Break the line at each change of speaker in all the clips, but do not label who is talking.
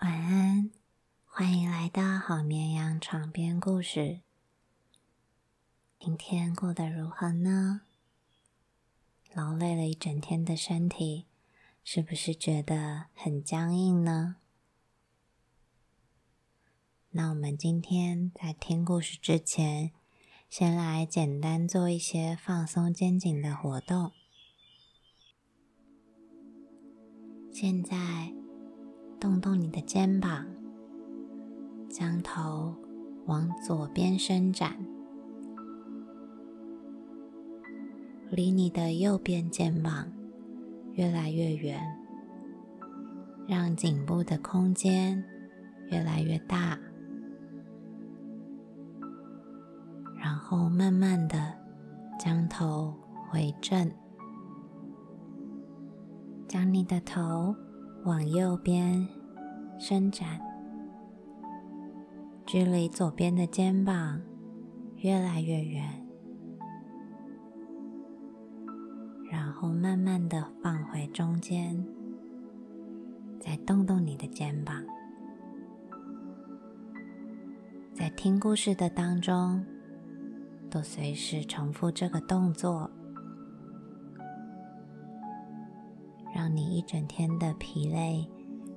晚安，欢迎来到好绵羊床边故事。今天过得如何呢？劳累了一整天的身体，是不是觉得很僵硬呢？那我们今天在听故事之前，先来简单做一些放松肩颈的活动。现在动动你的肩膀，将头往左边伸展，离你的右边肩膀越来越远，让颈部的空间越来越大，然后慢慢的将头回正。将你的头往右边伸展，距离左边的肩膀越来越远，然后慢慢的放回中间，再动动你的肩膀。在听故事的当中，都随时重复这个动作。你一整天的疲累、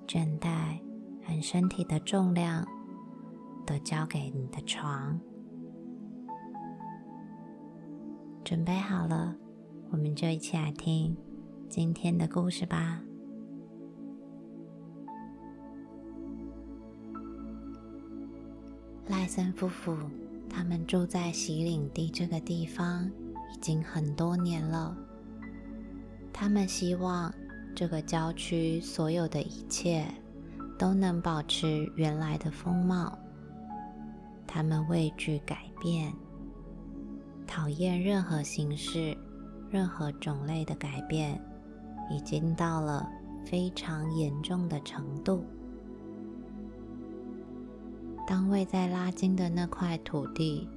倦怠和身体的重量都交给你的床。准备好了，我们就一起来听今天的故事吧。赖森夫妇他们住在洗领地这个地方已经很多年了，他们希望。这个郊区所有的一切都能保持原来的风貌。他们畏惧改变，讨厌任何形式、任何种类的改变，已经到了非常严重的程度。当位在拉金的那块土地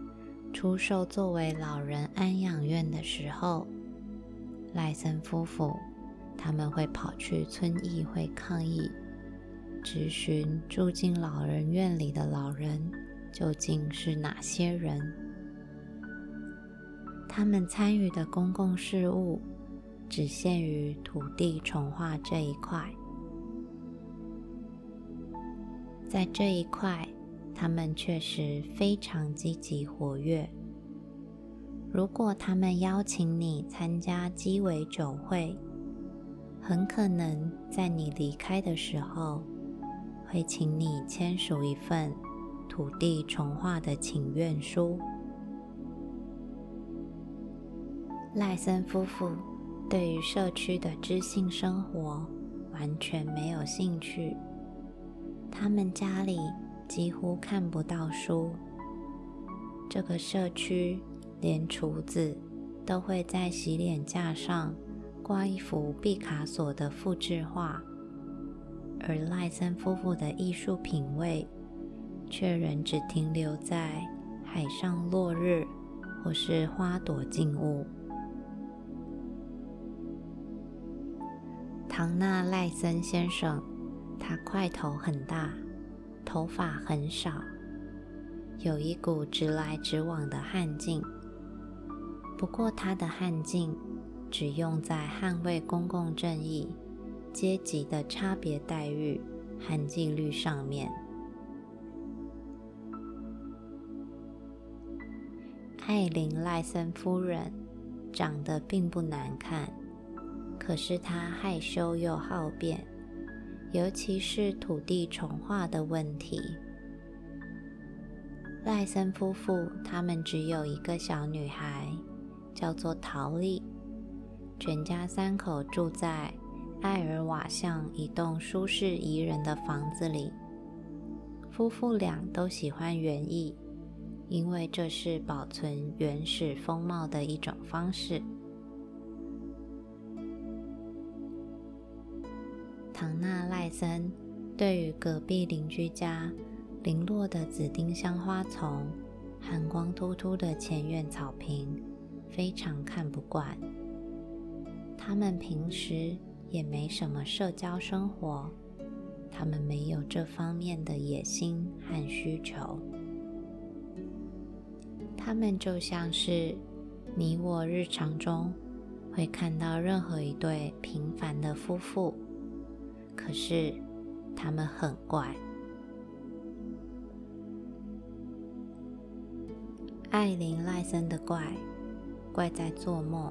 出售作为老人安养院的时候，赖森夫妇。他们会跑去村议会抗议，质询住进老人院里的老人究竟是哪些人。他们参与的公共事务只限于土地重划这一块，在这一块，他们确实非常积极活跃。如果他们邀请你参加鸡尾酒会，很可能在你离开的时候，会请你签署一份土地重划的请愿书。赖森夫妇对于社区的知性生活完全没有兴趣，他们家里几乎看不到书。这个社区连厨子都会在洗脸架上。挂一幅毕卡索的复制画，而赖森夫妇的艺术品味却仍只停留在海上落日或是花朵静物。唐纳赖森先生，他块头很大，头发很少，有一股直来直往的悍劲。不过他的悍劲。只用在捍卫公共正义、阶级的差别待遇和纪律上面。艾琳·赖森夫人长得并不难看，可是她害羞又好变，尤其是土地重划的问题。赖森夫妇他们只有一个小女孩，叫做陶丽。全家三口住在艾尔瓦巷一栋舒适宜人的房子里。夫妇俩都喜欢园艺，因为这是保存原始风貌的一种方式。唐纳赖森对于隔壁邻居家零落的紫丁香花丛和光秃秃的前院草坪非常看不惯。他们平时也没什么社交生活，他们没有这方面的野心和需求。他们就像是你我日常中会看到任何一对平凡的夫妇，可是他们很怪。艾琳·赖森的怪，怪在做梦。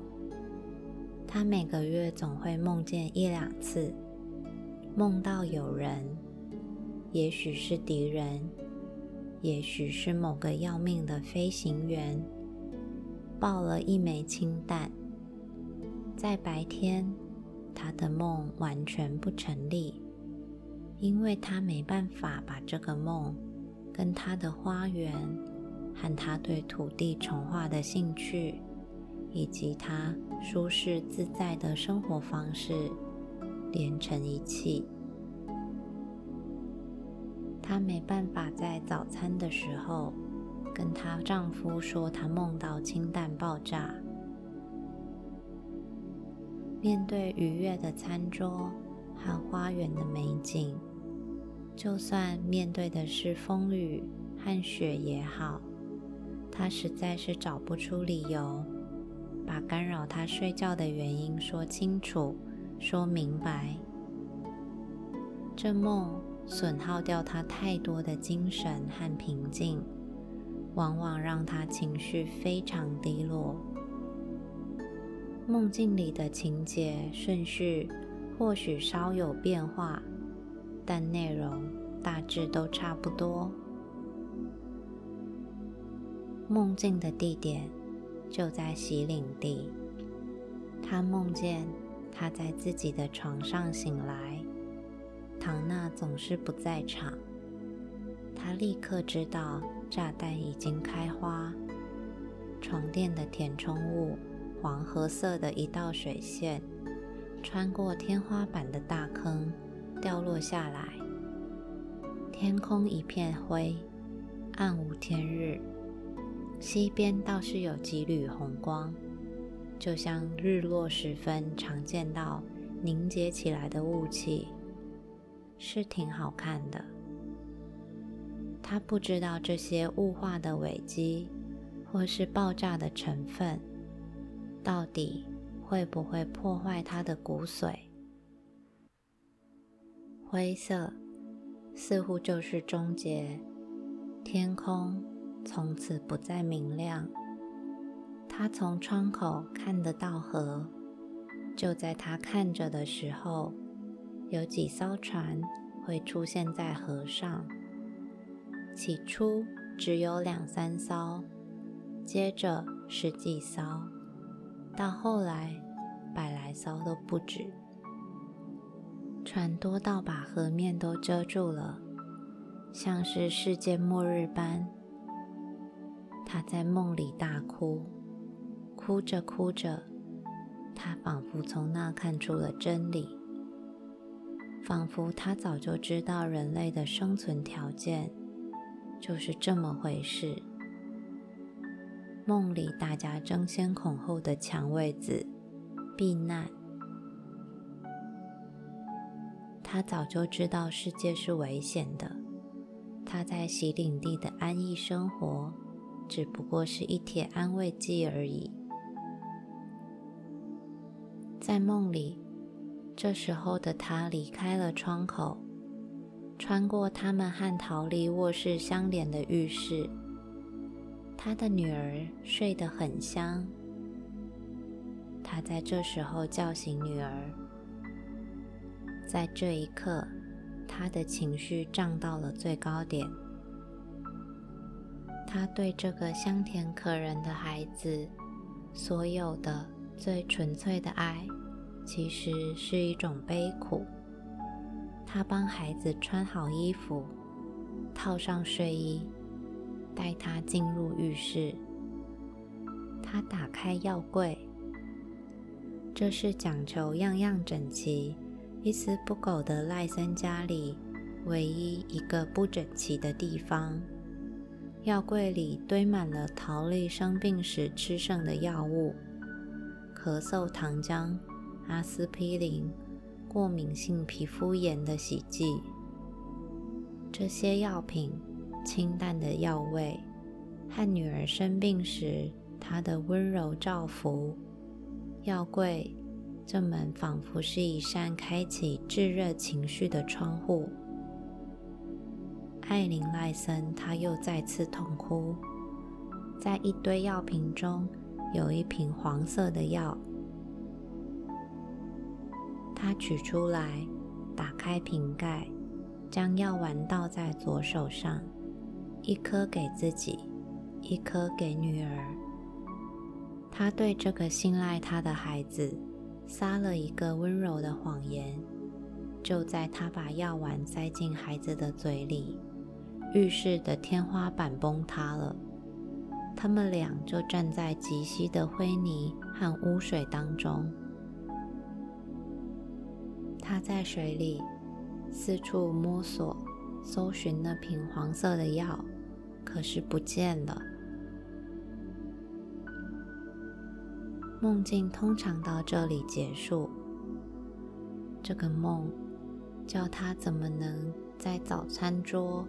他每个月总会梦见一两次，梦到有人，也许是敌人，也许是某个要命的飞行员，爆了一枚氢弹。在白天，他的梦完全不成立，因为他没办法把这个梦跟他的花园和他对土地重化的兴趣。以及他舒适自在的生活方式连成一气。她没办法在早餐的时候跟她丈夫说她梦到氢弹爆炸。面对愉悦的餐桌和花园的美景，就算面对的是风雨和雪也好，她实在是找不出理由。把干扰他睡觉的原因说清楚、说明白。这梦损耗掉他太多的精神和平静，往往让他情绪非常低落。梦境里的情节顺序或许稍有变化，但内容大致都差不多。梦境的地点。就在洗领地，他梦见他在自己的床上醒来，唐娜总是不在场。他立刻知道炸弹已经开花，床垫的填充物黄褐色的一道水线穿过天花板的大坑掉落下来，天空一片灰，暗无天日。西边倒是有几缕红光，就像日落时分常见到凝结起来的雾气，是挺好看的。他不知道这些雾化的尾迹，或是爆炸的成分，到底会不会破坏他的骨髓。灰色似乎就是终结，天空。从此不再明亮。他从窗口看得到河，就在他看着的时候，有几艘船会出现在河上。起初只有两三艘，接着十几艘，到后来百来艘都不止。船多到把河面都遮住了，像是世界末日般。他在梦里大哭，哭着哭着，他仿佛从那看出了真理，仿佛他早就知道人类的生存条件就是这么回事。梦里大家争先恐后的抢位子避难，他早就知道世界是危险的，他在洗领地的安逸生活。只不过是一帖安慰剂而已。在梦里，这时候的他离开了窗口，穿过他们和逃离卧室相连的浴室。他的女儿睡得很香。他在这时候叫醒女儿。在这一刻，他的情绪涨到了最高点。他对这个香甜可人的孩子，所有的最纯粹的爱，其实是一种悲苦。他帮孩子穿好衣服，套上睡衣，带他进入浴室。他打开药柜，这是讲求样样整齐、一丝不苟的赖森家里唯一一个不整齐的地方。药柜里堆满了陶丽生病时吃剩的药物：咳嗽糖浆、阿司匹林、过敏性皮肤炎的洗剂。这些药品清淡的药味和女儿生病时她的温柔照拂，药柜这门仿佛是一扇开启炙热情绪的窗户。艾琳·赖森，他又再次痛哭。在一堆药瓶中，有一瓶黄色的药。他取出来，打开瓶盖，将药丸倒在左手上，一颗给自己，一颗给女儿。他对这个信赖他的孩子撒了一个温柔的谎言。就在他把药丸塞进孩子的嘴里，浴室的天花板崩塌了。他们俩就站在极稀的灰泥和污水当中。他在水里四处摸索，搜寻那瓶黄色的药，可是不见了。梦境通常到这里结束。这个梦叫他怎么能在早餐桌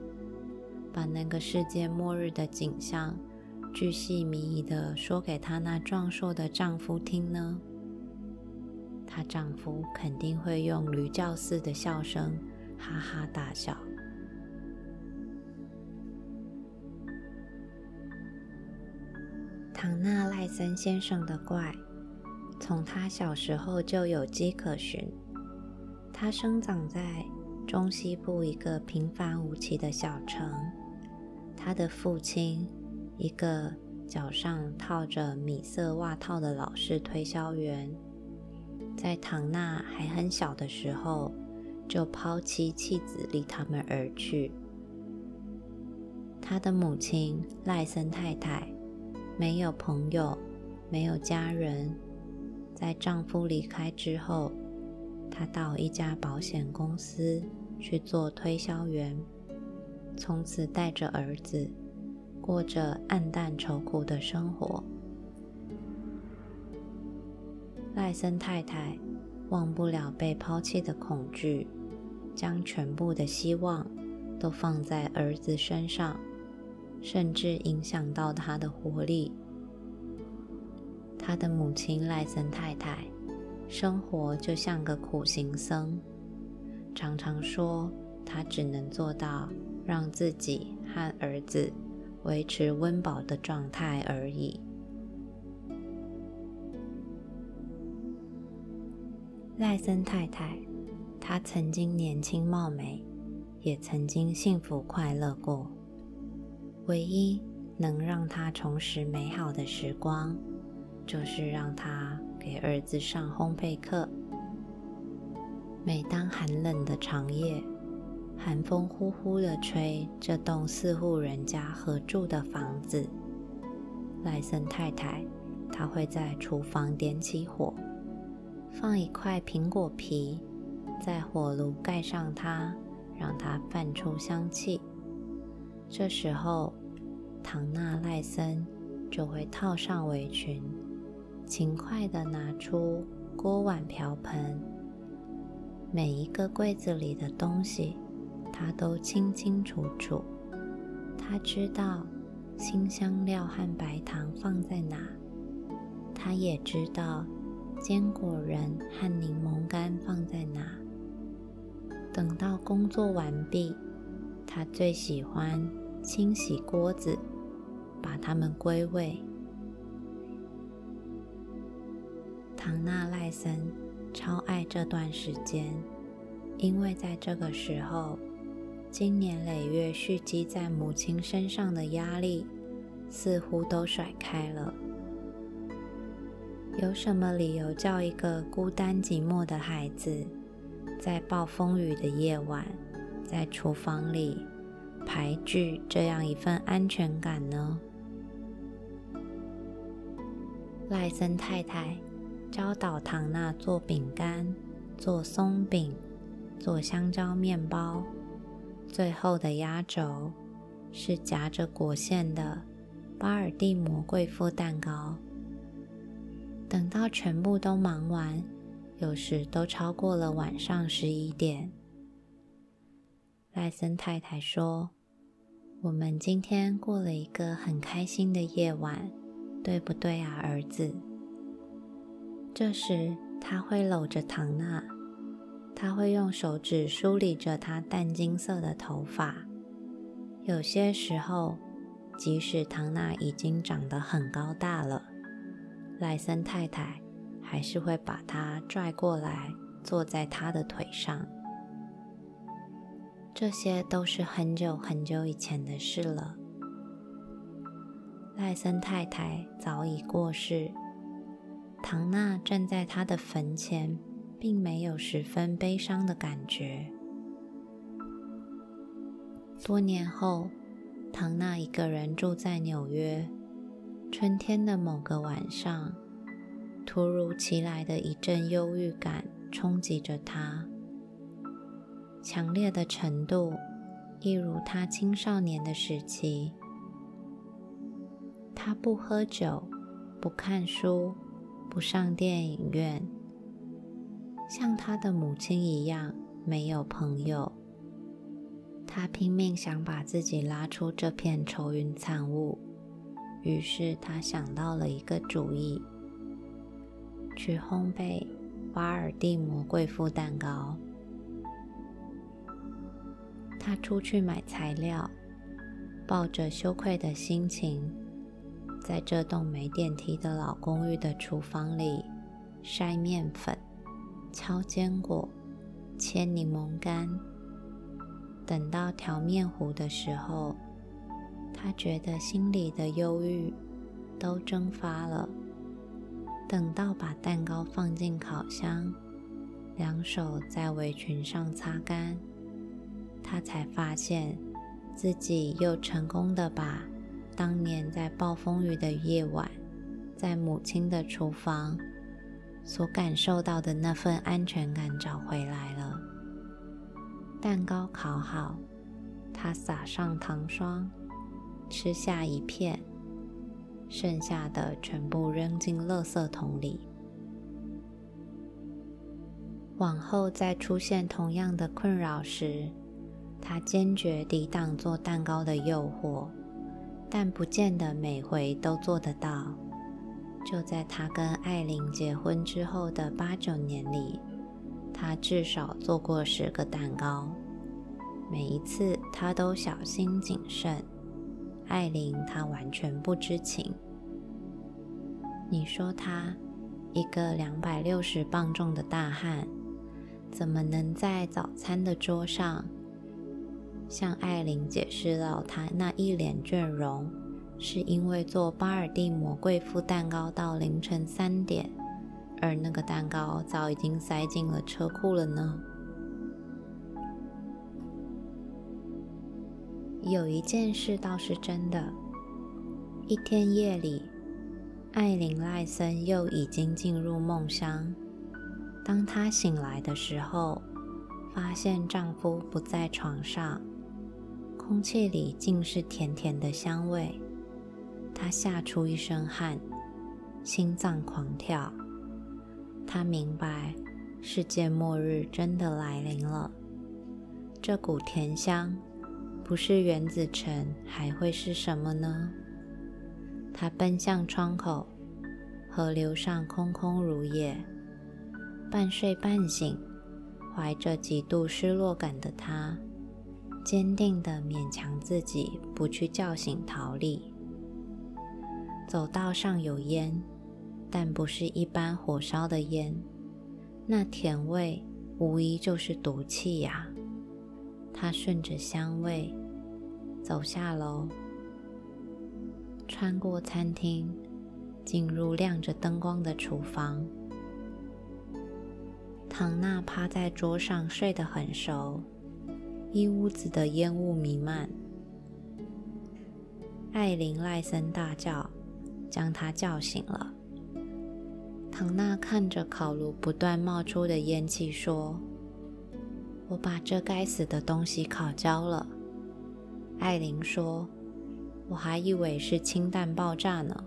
把那个世界末日的景象？巨细靡遗的说给她那壮硕的丈夫听呢，她丈夫肯定会用驴叫似的笑声哈哈大笑。唐纳赖森先生的怪，从他小时候就有迹可循。他生长在中西部一个平凡无奇的小城，他的父亲。一个脚上套着米色袜套的老式推销员，在唐娜还很小的时候就抛妻弃子离他们而去。他的母亲赖森太太没有朋友，没有家人。在丈夫离开之后，她到一家保险公司去做推销员，从此带着儿子。过着暗淡愁苦的生活。赖森太太忘不了被抛弃的恐惧，将全部的希望都放在儿子身上，甚至影响到他的活力。他的母亲赖森太太生活就像个苦行僧，常常说他只能做到让自己和儿子。维持温饱的状态而已。赖森太太，她曾经年轻貌美，也曾经幸福快乐过。唯一能让她重拾美好的时光，就是让她给儿子上烘焙课。每当寒冷的长夜，寒风呼呼的吹，这栋四户人家合住的房子。赖森太太，她会在厨房点起火，放一块苹果皮，在火炉盖上它，让它泛出香气。这时候，唐纳赖森就会套上围裙，勤快地拿出锅碗瓢盆，每一个柜子里的东西。他都清清楚楚，他知道新香料和白糖放在哪，他也知道坚果仁和柠檬干放在哪。等到工作完毕，他最喜欢清洗锅子，把它们归位。唐纳赖森超爱这段时间，因为在这个时候。经年累月蓄积在母亲身上的压力，似乎都甩开了。有什么理由叫一个孤单寂寞的孩子，在暴风雨的夜晚，在厨房里排拒这样一份安全感呢？赖森太太教导唐娜做饼干、做松饼、做香蕉面包。最后的压轴是夹着果馅的巴尔的摩贵妇蛋糕。等到全部都忙完，有时都超过了晚上十一点。赖森太太说：“我们今天过了一个很开心的夜晚，对不对啊，儿子？”这时，他会搂着唐娜，他会用手指梳理着她淡金色的头发。有些时候，即使唐娜已经长得很高大了，赖森太太还是会把她拽过来，坐在他的腿上。这些都是很久很久以前的事了。赖森太太早已过世，唐娜站在他的坟前，并没有十分悲伤的感觉。多年后，唐娜一个人住在纽约。春天的某个晚上，突如其来的一阵忧郁感冲击着她。强烈的程度，一如她青少年的时期。她不喝酒，不看书，不上电影院，像他的母亲一样没有朋友。他拼命想把自己拉出这片愁云惨雾，于是他想到了一个主意：去烘焙瓦尔蒂摩贵妇蛋糕。他出去买材料，抱着羞愧的心情，在这栋没电梯的老公寓的厨房里筛面粉、敲坚果、切柠檬干。等到调面糊的时候，他觉得心里的忧郁都蒸发了。等到把蛋糕放进烤箱，两手在围裙上擦干。他才发现自己又成功的把当年在暴风雨的夜晚，在母亲的厨房所感受到的那份安全感找回来了。蛋糕烤好，他撒上糖霜，吃下一片，剩下的全部扔进垃圾桶里。往后再出现同样的困扰时，他坚决抵挡做蛋糕的诱惑，但不见得每回都做得到。就在他跟艾琳结婚之后的八九年里，他至少做过十个蛋糕，每一次他都小心谨慎。艾琳他完全不知情。你说他一个两百六十磅重的大汉，怎么能在早餐的桌上？向艾琳解释到，她那一脸倦容，是因为做巴尔的摩贵妇蛋糕到凌晨三点，而那个蛋糕早已经塞进了车库了呢。有一件事倒是真的，一天夜里，艾琳赖森又已经进入梦乡。当她醒来的时候，发现丈夫不在床上。空气里尽是甜甜的香味，她吓出一身汗，心脏狂跳。她明白，世界末日真的来临了。这股甜香，不是原子尘还会是什么呢？她奔向窗口，河流上空空如也。半睡半醒，怀着极度失落感的她。坚定地勉强自己不去叫醒陶丽。走道上有烟，但不是一般火烧的烟，那甜味无疑就是毒气呀。他顺着香味走下楼，穿过餐厅，进入亮着灯光的厨房。唐娜趴在桌上睡得很熟。一屋子的烟雾弥漫，艾琳·赖森大叫，将他叫醒了。唐娜看着烤炉不断冒出的烟气，说：“我把这该死的东西烤焦了。”艾琳说：“我还以为是氢弹爆炸呢。”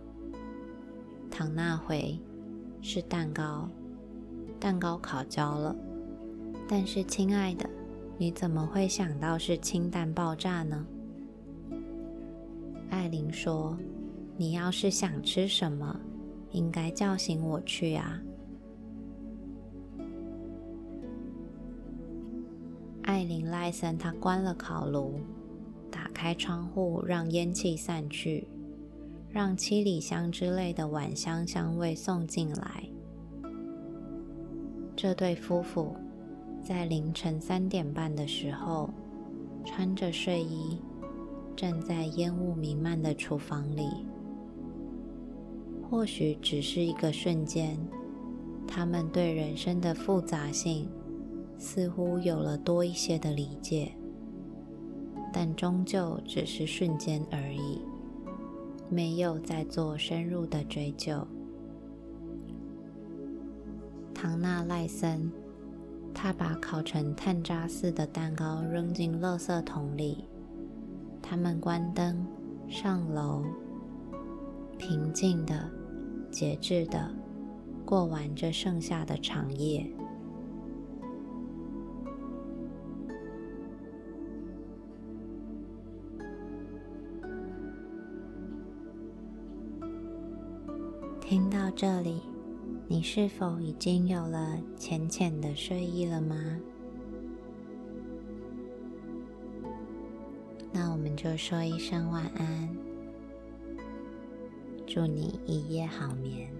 唐娜回：“是蛋糕，蛋糕烤焦了。但是，亲爱的。”你怎么会想到是氢弹爆炸呢？艾琳说：“你要是想吃什么，应该叫醒我去啊。”艾琳·赖森他关了烤炉，打开窗户，让烟气散去，让七里香之类的晚香香味送进来。这对夫妇。在凌晨三点半的时候，穿着睡衣，站在烟雾弥漫的厨房里。或许只是一个瞬间，他们对人生的复杂性似乎有了多一些的理解，但终究只是瞬间而已，没有再做深入的追究。唐纳赖森。他把烤成炭渣似的蛋糕扔进垃圾桶里。他们关灯，上楼，平静的、节制的过完这剩下的长夜。听到这里。你是否已经有了浅浅的睡意了吗？那我们就说一声晚安，祝你一夜好眠。